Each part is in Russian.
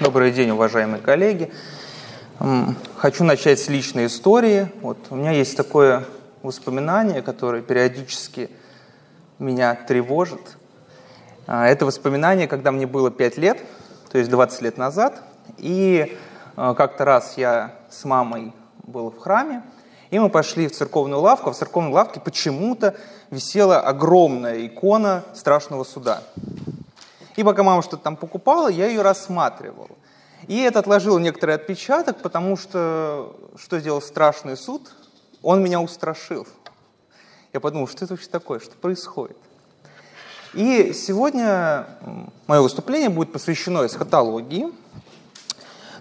Добрый день, уважаемые коллеги. Хочу начать с личной истории. Вот у меня есть такое воспоминание, которое периодически меня тревожит. А, это воспоминание, когда мне было 5 лет, то есть 20 лет назад. И а, как-то раз я с мамой был в храме, и мы пошли в церковную лавку, а в церковной лавке почему-то висела огромная икона страшного суда. И пока мама что-то там покупала, я ее рассматривал. И это отложило некоторый отпечаток, потому что что сделал страшный суд? Он меня устрашил. Я подумал, что это вообще такое, что происходит? И сегодня мое выступление будет посвящено эсхатологии.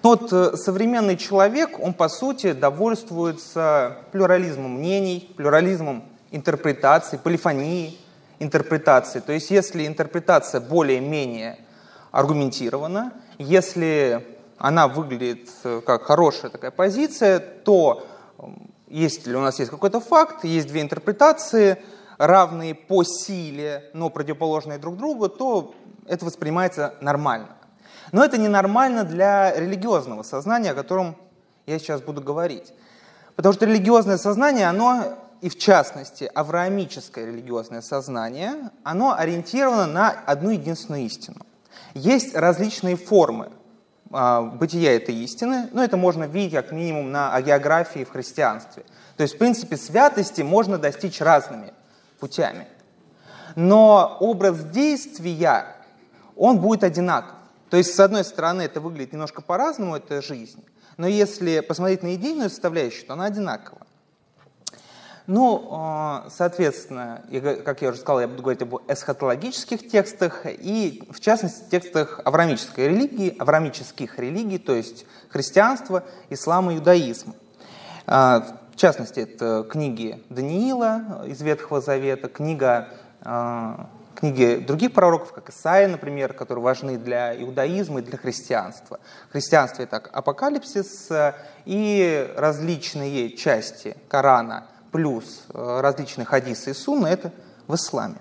Ну вот э, современный человек, он по сути довольствуется плюрализмом мнений, плюрализмом интерпретаций, полифонией интерпретации. То есть если интерпретация более-менее аргументирована, если она выглядит э, как хорошая такая позиция, то если у нас есть какой-то факт, есть две интерпретации, равные по силе, но противоположные друг другу, то это воспринимается нормально. Но это ненормально для религиозного сознания, о котором я сейчас буду говорить. Потому что религиозное сознание, оно, и в частности авраамическое религиозное сознание, оно ориентировано на одну единственную истину. Есть различные формы а, бытия этой истины, но это можно видеть как минимум на агеографии в христианстве. То есть, в принципе, святости можно достичь разными путями. Но образ действия, он будет одинаков. То есть, с одной стороны, это выглядит немножко по-разному, это жизнь, но если посмотреть на единую составляющую, то она одинакова. Ну, а, соответственно, как я уже сказал, я буду говорить об эсхатологических текстах и, в частности, текстах аврамической религии, аврамических религий, то есть христианства, ислама, иудаизма. А, в частности, это книги Даниила из Ветхого Завета, книга, а, книги других пророков, как Исаия, например, которые важны для иудаизма и для христианства. Христианство – это апокалипсис и различные части Корана – плюс э, различные хадисы и сунны – это в исламе.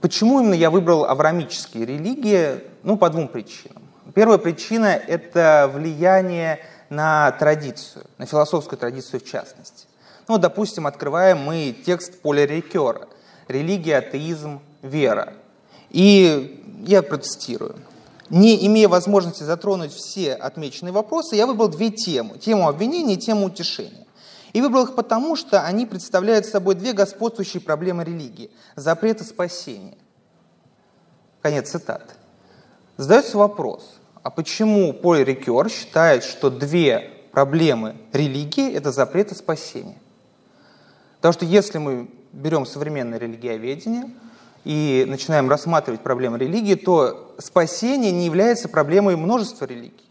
Почему именно я выбрал аврамические религии? Ну, по двум причинам. Первая причина – это влияние на традицию, на философскую традицию в частности. Ну, допустим, открываем мы текст Поля Рикера «Религия, атеизм, вера». И я протестирую. Не имея возможности затронуть все отмеченные вопросы, я выбрал две темы. Тему обвинения и тему утешения. И выбрал их потому, что они представляют собой две господствующие проблемы религии – запрет и спасение. Конец цитаты. Задается вопрос, а почему Поль Рикер считает, что две проблемы религии – это запрет и спасение? Потому что если мы берем современное религиоведение и начинаем рассматривать проблемы религии, то спасение не является проблемой множества религий.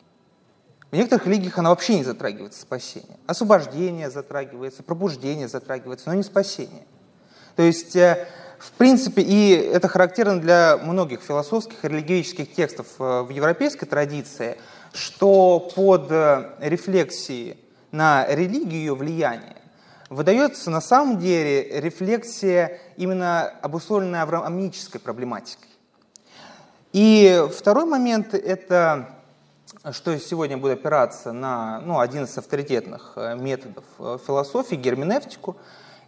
В некоторых религиях она вообще не затрагивается спасение. Освобождение затрагивается, пробуждение затрагивается, но не спасение. То есть, э, в принципе, и это характерно для многих философских и религиических текстов э, в европейской традиции, что под э, рефлексией на религию ее влияние выдается на самом деле рефлексия именно обусловленная авраамической проблематикой. И второй момент – это что сегодня будет опираться на ну, один из авторитетных э, методов э, философии, герменевтику.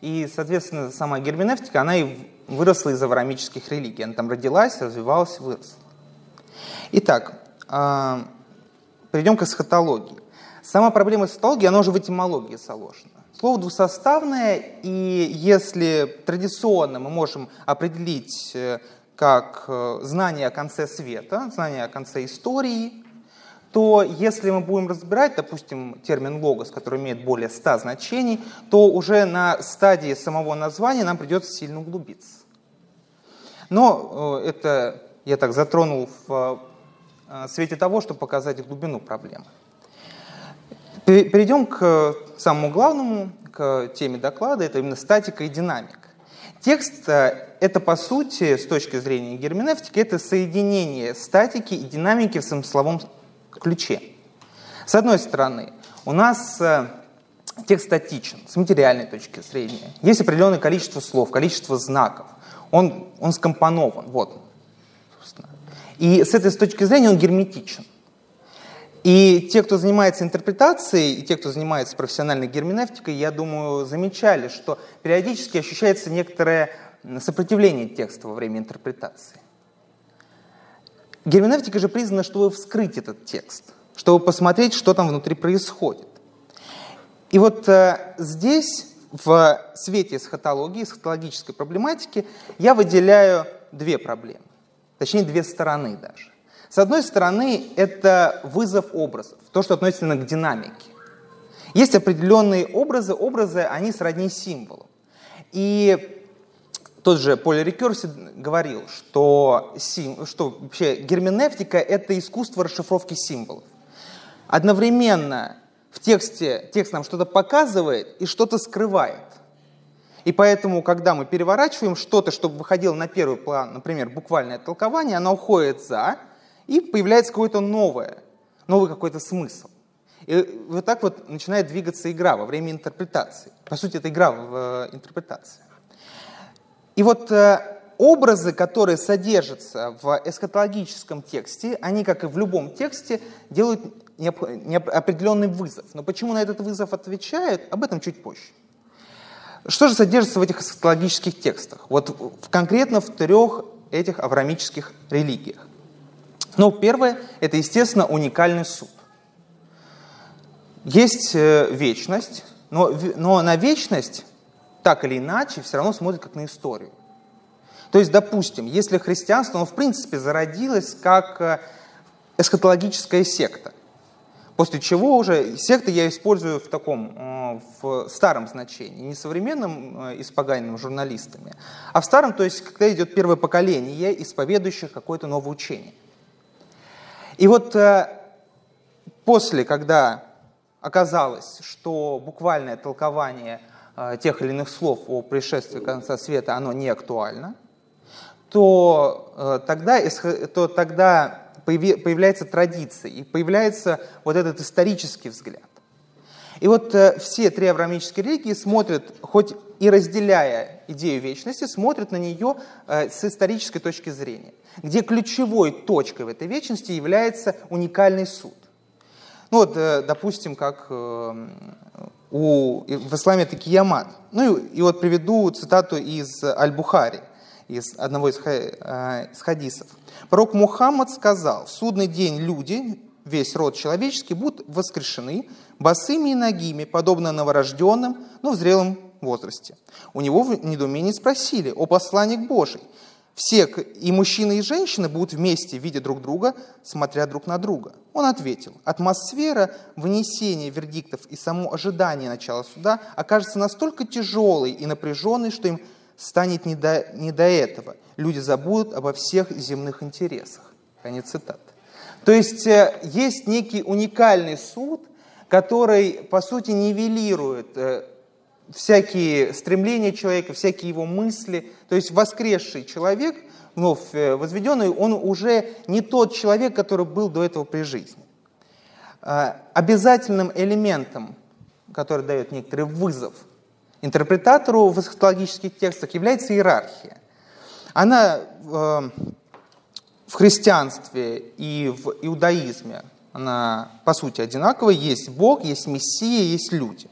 И, соответственно, сама герменевтика, она и выросла из авраамических религий. Она там родилась, развивалась, выросла. Итак, э, перейдем к эсхатологии. Сама проблема эсхатологии, она уже в этимологии заложена. Слово двусоставное, и если традиционно мы можем определить как знание о конце света, знание о конце истории, то если мы будем разбирать, допустим, термин логос, который имеет более 100 значений, то уже на стадии самого названия нам придется сильно углубиться. Но э, это я так затронул в э, свете того, чтобы показать глубину проблемы. Перейдем к самому главному, к теме доклада, это именно статика и динамика. Текст э, – это, по сути, с точки зрения герменевтики, это соединение статики и динамики в смысловом ключе. С одной стороны, у нас э, текст статичен с материальной точки зрения. Есть определенное количество слов, количество знаков. Он, он скомпонован. Вот. И с этой точки зрения он герметичен. И те, кто занимается интерпретацией, и те, кто занимается профессиональной герменевтикой, я думаю, замечали, что периодически ощущается некоторое сопротивление текста во время интерпретации. Герменевтика же признана, чтобы вскрыть этот текст, чтобы посмотреть, что там внутри происходит. И вот э, здесь, в свете эсхатологии, эсхатологической проблематики, я выделяю две проблемы, точнее, две стороны даже. С одной стороны, это вызов образов, то, что относится к динамике. Есть определенные образы, образы, они сродни символам. И тот же Поль Рикерси говорил, что, сим, что вообще герменевтика — это искусство расшифровки символов. Одновременно в тексте текст нам что-то показывает и что-то скрывает. И поэтому, когда мы переворачиваем что-то, чтобы выходило на первый план, например, буквальное толкование, оно уходит за, и появляется какое-то новое, новый какой-то смысл. И вот так вот начинает двигаться игра во время интерпретации. По сути, это игра в э, интерпретации. И вот э, образы, которые содержатся в эсхатологическом тексте, они, как и в любом тексте, делают определенный вызов. Но почему на этот вызов отвечают, об этом чуть позже. Что же содержится в этих эсхатологических текстах? Вот конкретно в трех этих аврамических религиях. Ну, первое – это, естественно, уникальный суд. Есть э, вечность, но, но на вечность так или иначе все равно смотрит как на историю. То есть, допустим, если христианство, оно в принципе зародилось как э, эсхатологическая секта, после чего уже секты я использую в таком, э, в старом значении, не современном, э, испоганенном журналистами, а в старом, то есть когда идет первое поколение исповедующих какое-то новое учение. И вот после, когда оказалось, что буквальное толкование – тех или иных слов о пришествии конца света, оно не актуально, то э, тогда, то тогда появляется традиция и появляется вот этот исторический взгляд. И вот э, все три авраамические религии смотрят, хоть и разделяя идею вечности, смотрят на нее с исторической точки зрения, где ключевой точкой в этой вечности является уникальный суд. Ну вот, допустим, как у, в исламе это киямат. Ну и, и вот приведу цитату из Аль-Бухари, из одного из, э, из хадисов. Пророк Мухаммад сказал, в судный день люди, весь род человеческий, будут воскрешены босыми и ногими, подобно новорожденным, но в зрелом возрасте. У него в недоумении спросили, о посланник Божий, все и мужчины, и женщины будут вместе, видя друг друга, смотря друг на друга. Он ответил, атмосфера вынесения вердиктов и само ожидание начала суда окажется настолько тяжелой и напряженной, что им станет не до, не до этого. Люди забудут обо всех земных интересах. Конец цитаты. То есть э, есть некий уникальный суд, который, по сути, нивелирует э, всякие стремления человека, всякие его мысли. То есть воскресший человек, вновь э, возведенный, он уже не тот человек, который был до этого при жизни. А, обязательным элементом, который дает некоторый вызов интерпретатору в эсхатологических текстах, является иерархия. Она э, в христианстве и в иудаизме, она по сути одинаковая. Есть Бог, есть Мессия, есть люди.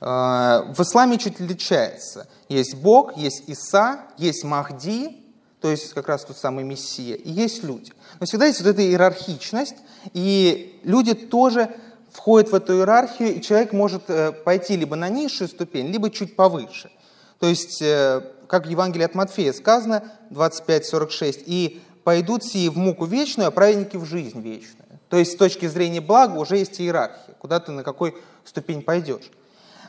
Э, в исламе чуть отличается. Есть Бог, есть Иса, есть Махди, то есть как раз тот самый Мессия, и есть люди. Но всегда есть вот эта иерархичность, и люди тоже входят в эту иерархию, и человек может э, пойти либо на низшую ступень, либо чуть повыше. То есть, э, как в Евангелии от Матфея сказано, 25-46, «И пойдут сии в муку вечную, а праведники в жизнь вечную». То есть, с точки зрения блага уже есть иерархия, куда ты на какой ступень пойдешь.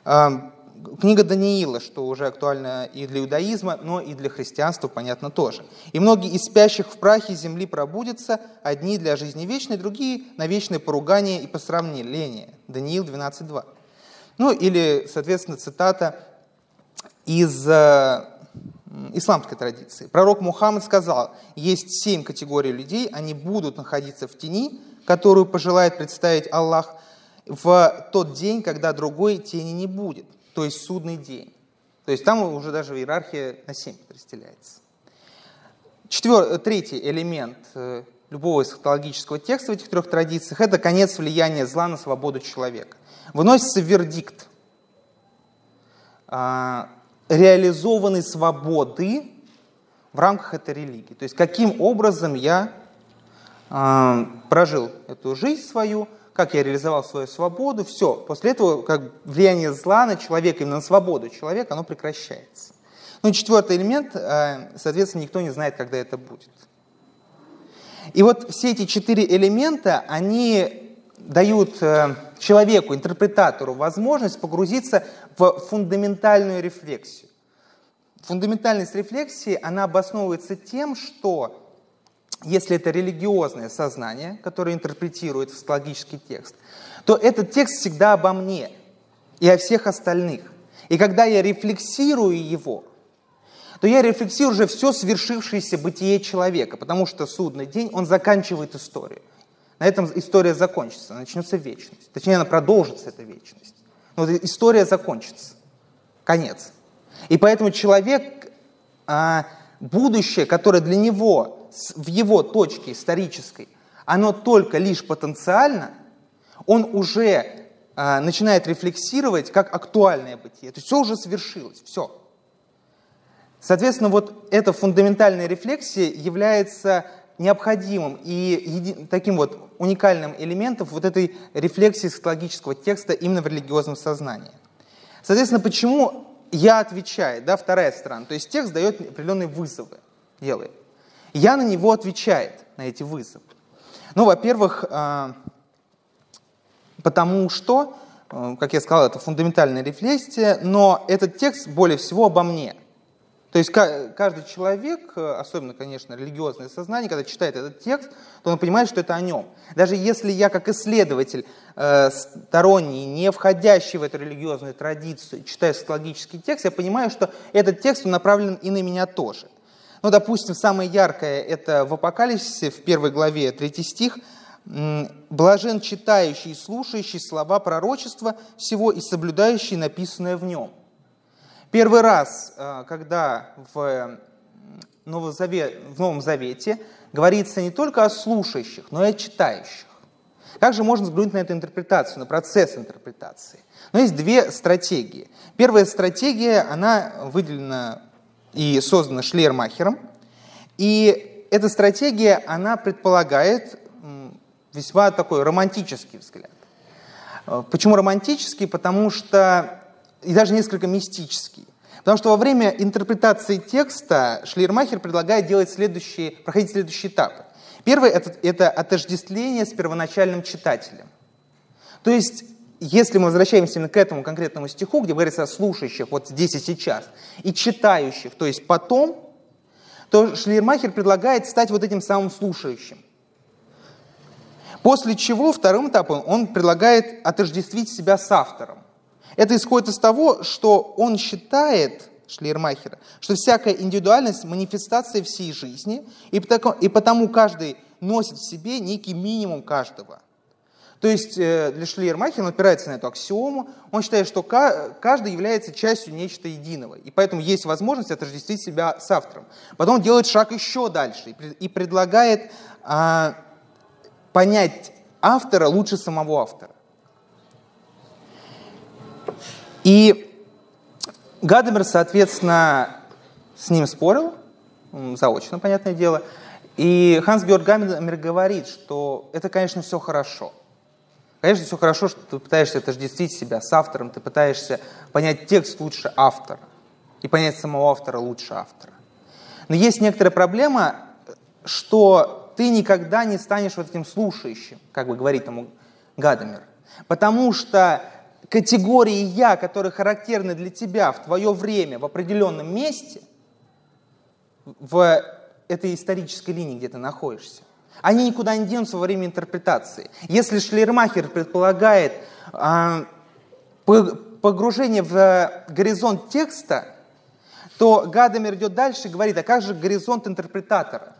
Книга Даниила, что уже актуально и для иудаизма, но и для христианства, понятно, тоже. «И многие из спящих в прахе земли пробудятся, одни для жизни вечной, другие на вечное поругание и посрамление». Даниил 12.2. Ну или, соответственно, цитата из э, исламской традиции. Пророк Мухаммад сказал, есть семь категорий людей, они будут находиться в тени, которую пожелает представить Аллах – в тот день, когда другой тени не будет, то есть судный день. То есть там уже даже иерархия на семь разделяется. Четвер... Третий элемент э, любого эсхатологического текста в этих трех традициях – это конец влияния зла на свободу человека. Выносится вердикт а, реализованной свободы в рамках этой религии. То есть каким образом я а, прожил эту жизнь свою, как я реализовал свою свободу, все. После этого как влияние зла на человека, именно на свободу человека, оно прекращается. Ну и четвертый элемент, э, соответственно, никто не знает, когда это будет. И вот все эти четыре элемента, они дают э, человеку, интерпретатору возможность погрузиться в фундаментальную рефлексию. Фундаментальность рефлексии, она обосновывается тем, что если это религиозное сознание, которое интерпретирует филологический текст, то этот текст всегда обо мне и о всех остальных. И когда я рефлексирую его, то я рефлексирую уже все свершившееся бытие человека, потому что судный день, он заканчивает историю. На этом история закончится, начнется вечность. Точнее, она продолжится, эта вечность. Но история закончится. Конец. И поэтому человек, а, будущее, которое для него, в его точке исторической, оно только лишь потенциально, он уже а, начинает рефлексировать как актуальное бытие. То есть все уже свершилось, все. Соответственно, вот эта фундаментальная рефлексия является необходимым и еди... таким вот уникальным элементом вот этой рефлексии эсхатологического текста именно в религиозном сознании. Соответственно, почему я отвечаю, да, вторая сторона, то есть текст дает определенные вызовы, делает. Я на него отвечает, на эти вызовы. Ну, во-первых, а, потому что, э, как я сказал, это фундаментальная рефлексия, но этот текст более всего обо мне. То есть каждый человек, э, особенно, конечно, религиозное сознание, когда читает этот текст, то он понимает, что это о нем. Даже если я как исследователь э, сторонний, не входящий в эту религиозную традицию, читаю социологический текст, я понимаю, что этот текст направлен и на меня тоже. Ну, допустим, самое яркое это в Апокалипсисе, в первой главе, третий стих, «Блажен читающий и слушающий слова пророчества всего и соблюдающий написанное в нем». Первый раз, э, когда в в Новом Завете говорится не только о слушающих, но и о читающих. Как же можно взглянуть на эту интерпретацию, на процесс интерпретации? Но есть две стратегии. Первая стратегия, она выделена и создана Шлейермахером. И эта стратегия, она предполагает весьма такой романтический взгляд. Э, почему романтический? Потому что и даже несколько мистический. Потому что во время интерпретации текста Шлейермахер предлагает делать следующие, проходить следующие этапы. Первый это, – это отождествление с первоначальным читателем. То есть, если мы возвращаемся именно к этому конкретному стиху, где говорится о слушающих вот здесь и сейчас, и читающих, то есть потом, то Шлейермахер предлагает стать вот этим самым слушающим. После чего вторым этапом он предлагает отождествить себя с автором. Это исходит из того, что он считает, Шлейермахера, что всякая индивидуальность – манифестация всей жизни, и потому, и потому каждый носит в себе некий минимум каждого. То есть э, для Шлейермахера, он опирается на эту аксиому, он считает, что каждый является частью нечто единого, и поэтому есть возможность отождествить себя с автором. Потом он делает шаг еще дальше и предлагает а, понять автора лучше самого автора. И Гадамер, соответственно, с ним спорил, заочно, понятное дело. И Ханс Георг Гаммер говорит, что это, конечно, все хорошо. Конечно, все хорошо, что ты пытаешься отождествить себя с автором, ты пытаешься понять текст лучше автора и понять самого автора лучше автора. Но есть некоторая проблема, что ты никогда не станешь вот этим слушающим, как бы говорит ему Гадамер. Потому что категории «я», которые характерны для тебя в твое время в определенном месте, в этой исторической линии, где ты находишься, они никуда не денутся во время интерпретации. Если Шлейермахер предполагает э, погружение в горизонт текста, то Гадамер идет дальше и говорит, а как же горизонт интерпретатора?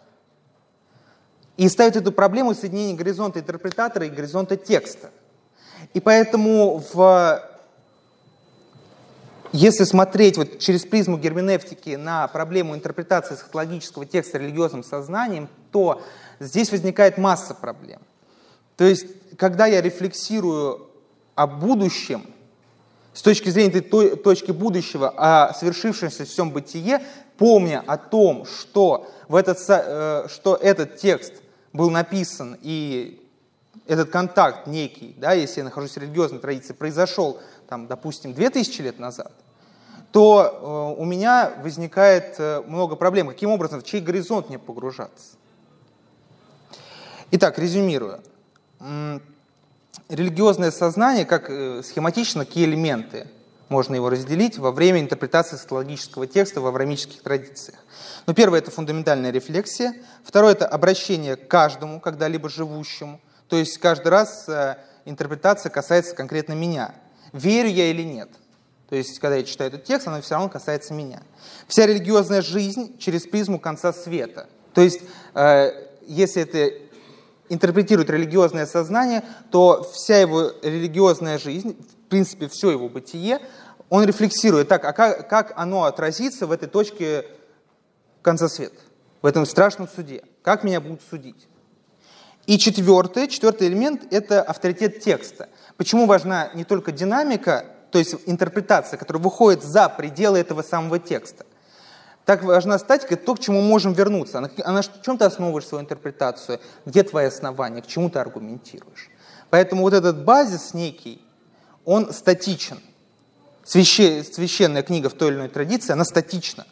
И ставит эту проблему соединения горизонта интерпретатора и горизонта текста – и поэтому в если смотреть вот через призму герменевтики на проблему интерпретации эсхатологического текста религиозным сознанием, то здесь возникает масса проблем. То есть, когда я рефлексирую о будущем, с точки зрения этой точки будущего, о свершившемся всем бытие, помня о том, что, в этот, э, что этот текст был написан и этот контакт некий, да, если я нахожусь в религиозной традиции, произошел, там, допустим, 2000 лет назад, то э, у меня возникает э, много проблем. Каким образом, в чей горизонт мне погружаться? Итак, резюмирую. Религиозное сознание, как э, схематично, какие элементы можно его разделить во время интерпретации социологического текста в аврамических традициях. Ну, первое – это фундаментальная рефлексия. Второе – это обращение к каждому, когда-либо живущему. То есть каждый раз интерпретация касается конкретно меня. Верю я или нет. То есть, когда я читаю этот текст, она все равно касается меня. Вся религиозная жизнь через призму конца света. То есть, э, если это интерпретирует религиозное сознание, то вся его религиозная жизнь, в принципе, все его бытие, он рефлексирует так, а как, как оно отразится в этой точке конца света, в этом страшном суде, как меня будут судить. И четвертый, четвертый элемент – это авторитет текста. Почему важна не только динамика, то есть интерпретация, которая выходит за пределы этого самого текста. Так важна статика – то, к чему можем вернуться. А на, а на чем ты основываешь свою интерпретацию? Где твои основания? К чему ты аргументируешь? Поэтому вот этот базис некий, он статичен. Свяще, священная книга в той или иной традиции, она статична.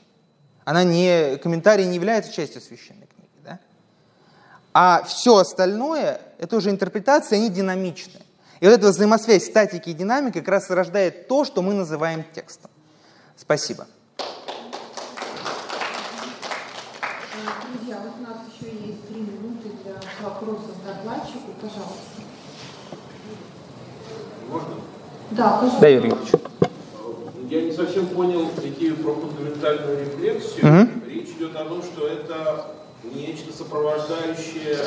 Она не, комментарий не является частью священной? А все остальное – это уже интерпретация, они динамичны. И вот эта взаимосвязь статики и динамики как раз рождает то, что мы называем текстом. Спасибо. Друзья, вот у нас еще есть три минуты для вопросов докладчику. Пожалуйста. Можно? Да, пожалуйста. Да, Юрий Ильич. Я не совсем понял идею про фундаментальную рефлексию. Мгм. Речь идет о том, что это нечто сопровождающее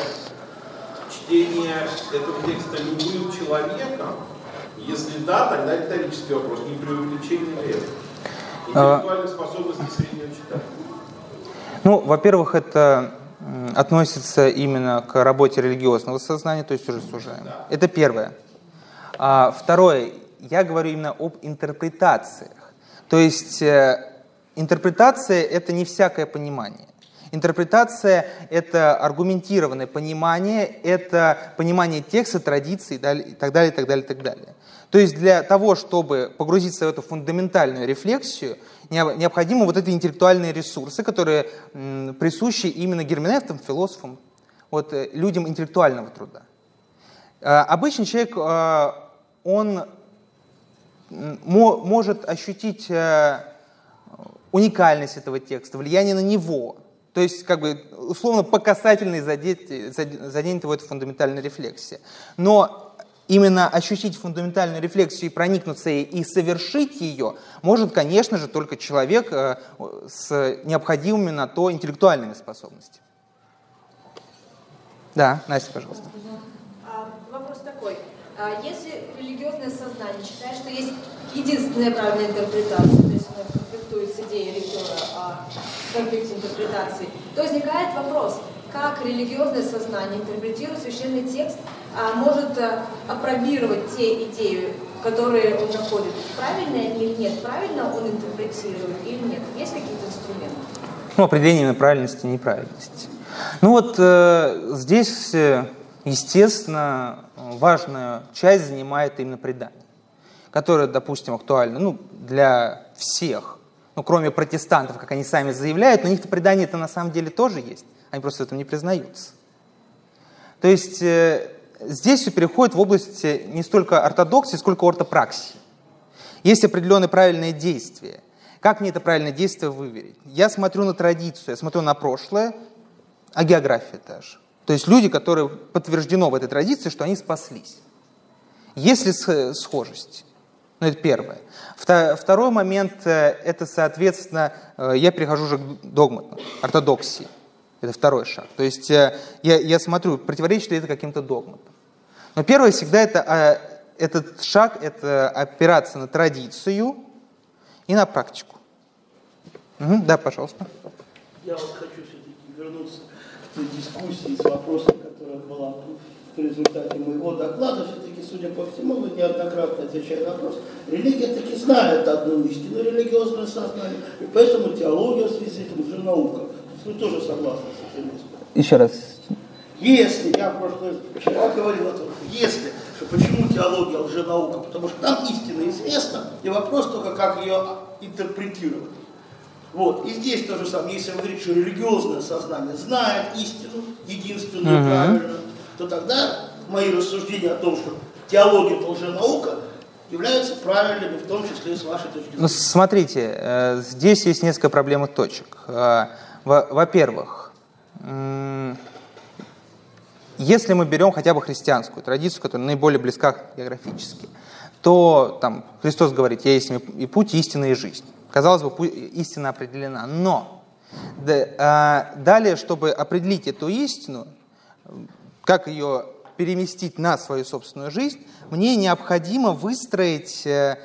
чтение этого текста любым человеком? Если да, тогда риторический вопрос, не преувеличение ли это? А. Интеллектуальные способности среднего читателя. Ну, во-первых, это относится именно к работе религиозного сознания, то есть уже сужаем. Это первое. А второе, я говорю именно об интерпретациях. То есть э, интерпретация – это не всякое понимание. Интерпретация – это аргументированное понимание, это понимание текста, традиций и так далее, и так далее, и так далее. То есть для того, чтобы погрузиться в эту фундаментальную рефлексию, необ- необходимы вот эти интеллектуальные ресурсы, которые присущи именно герменевтам, философам, вот, э, людям интеллектуального труда. Э, Обычный человек, э, он может ощутить уникальность этого текста, влияние на него. То есть, как бы, условно, по касательной задеть, зад- заденет его эта фундаментальная рефлексия. Но именно ощутить фундаментальную рефлексию и проникнуться ей, и совершить ее, может, конечно же, только человек э, с необходимыми на то интеллектуальными способностями. Да, Настя, пожалуйста. А, Вопрос такой. А Если религиозное сознание считает, что есть единственная правильная интерпретация, то есть конфликтует с идеей ректора о конфликте интерпретации, то возникает вопрос, как религиозное сознание, интерпретируя священный текст, а, может опробировать те идеи, которые он находит, правильно или нет, правильно он интерпретирует или нет. Есть какие-то инструменты? Ну, определение правильности и неправильности. Ну вот э, здесь, э, естественно, важную часть занимает именно предание, которое, допустим, актуально ну, для всех, ну, кроме протестантов, как они сами заявляют, у них-то предание это на самом деле тоже есть, они просто в этом не признаются. То есть э, здесь все переходит в область э, не столько ортодоксии, сколько ортопраксии. Есть определенные правильные действия. Как мне это правильное действие выверить? Я смотрю на традицию, я смотрю на прошлое, а география та же. То есть люди, которые подтверждено в этой традиции, что они спаслись. Есть ли сх- схожесть? Ну, это первое. Второй момент, э, это, соответственно, э, я перехожу уже к догмату, ортодоксии. Это второй шаг. То есть э, я, я смотрю, противоречит ли это каким-то догматам. Но первое всегда это, э, этот шаг, это опираться на традицию, и на практику. Угу, да, пожалуйста. Я вот хочу все-таки вернуться к той дискуссии с вопросом, которая была в результате моего доклада. Судя по всему, вы неоднократно отвечая на вопрос, религия таки знает одну истину, религиозное сознание, и поэтому теология в связи с этим уже наука. То есть вы тоже согласны с этим? Еще раз. Если, я в прошлый вчера говорил о том, если, что почему теология лженаука, потому что там истина известна, и вопрос только, как ее интерпретировать. Вот. И здесь то же самое, если вы говорите, что религиозное сознание знает истину, единственную, Мгм. правильную, то тогда мои рассуждения о том, что теология это лженаука, являются правильными, в том числе и с вашей точки Ну, зрения. смотрите, э, здесь есть несколько проблем и точек. Э, во- Во-первых, если мы берем хотя бы христианскую традицию, которая наиболее близка географически, то там Христос говорит, я есть и путь, и истина, и жизнь. Казалось бы, истина определена. Но а, далее, чтобы определить эту истину, как ее переместить на свою собственную жизнь, мне необходимо выстроить э,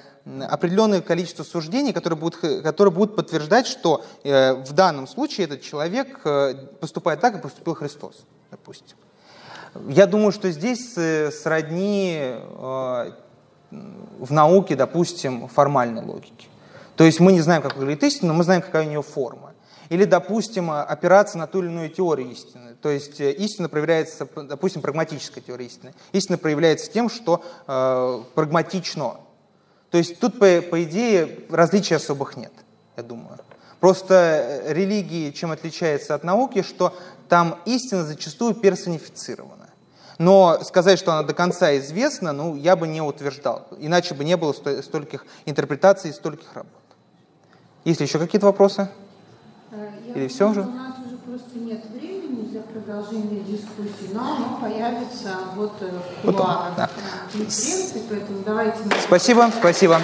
определенное количество суждений, которые будут, х- которые будут подтверждать, что э, в данном случае этот человек э, поступает так, как поступил Христос, допустим. Я думаю, что здесь э, сродни э, в науке, допустим, формальной логике. То есть мы не знаем, как выглядит истина, но мы знаем, какая у нее форма. Или, допустим, э, опираться на ту или иную теорию истины. То есть э, истина проявляется, допустим, прагматическая теория истины. Истина проявляется тем, что э, прагматично. То есть тут, по, по идее, различий особых нет, я думаю. Просто э, религии чем отличается от науки, что там истина зачастую персонифицирована. Но сказать, что она до конца известна, ну, я бы не утверждал. Иначе бы не было сто- стольких интерпретаций и стольких работ. Есть ли еще какие-то вопросы? Э, Я Или всё уже? У нас уже просто нет времени для продолжения дискуссии, но оно появится вот э, в кулуарах да. конференции, поэтому давайте... Спасибо, спасибо.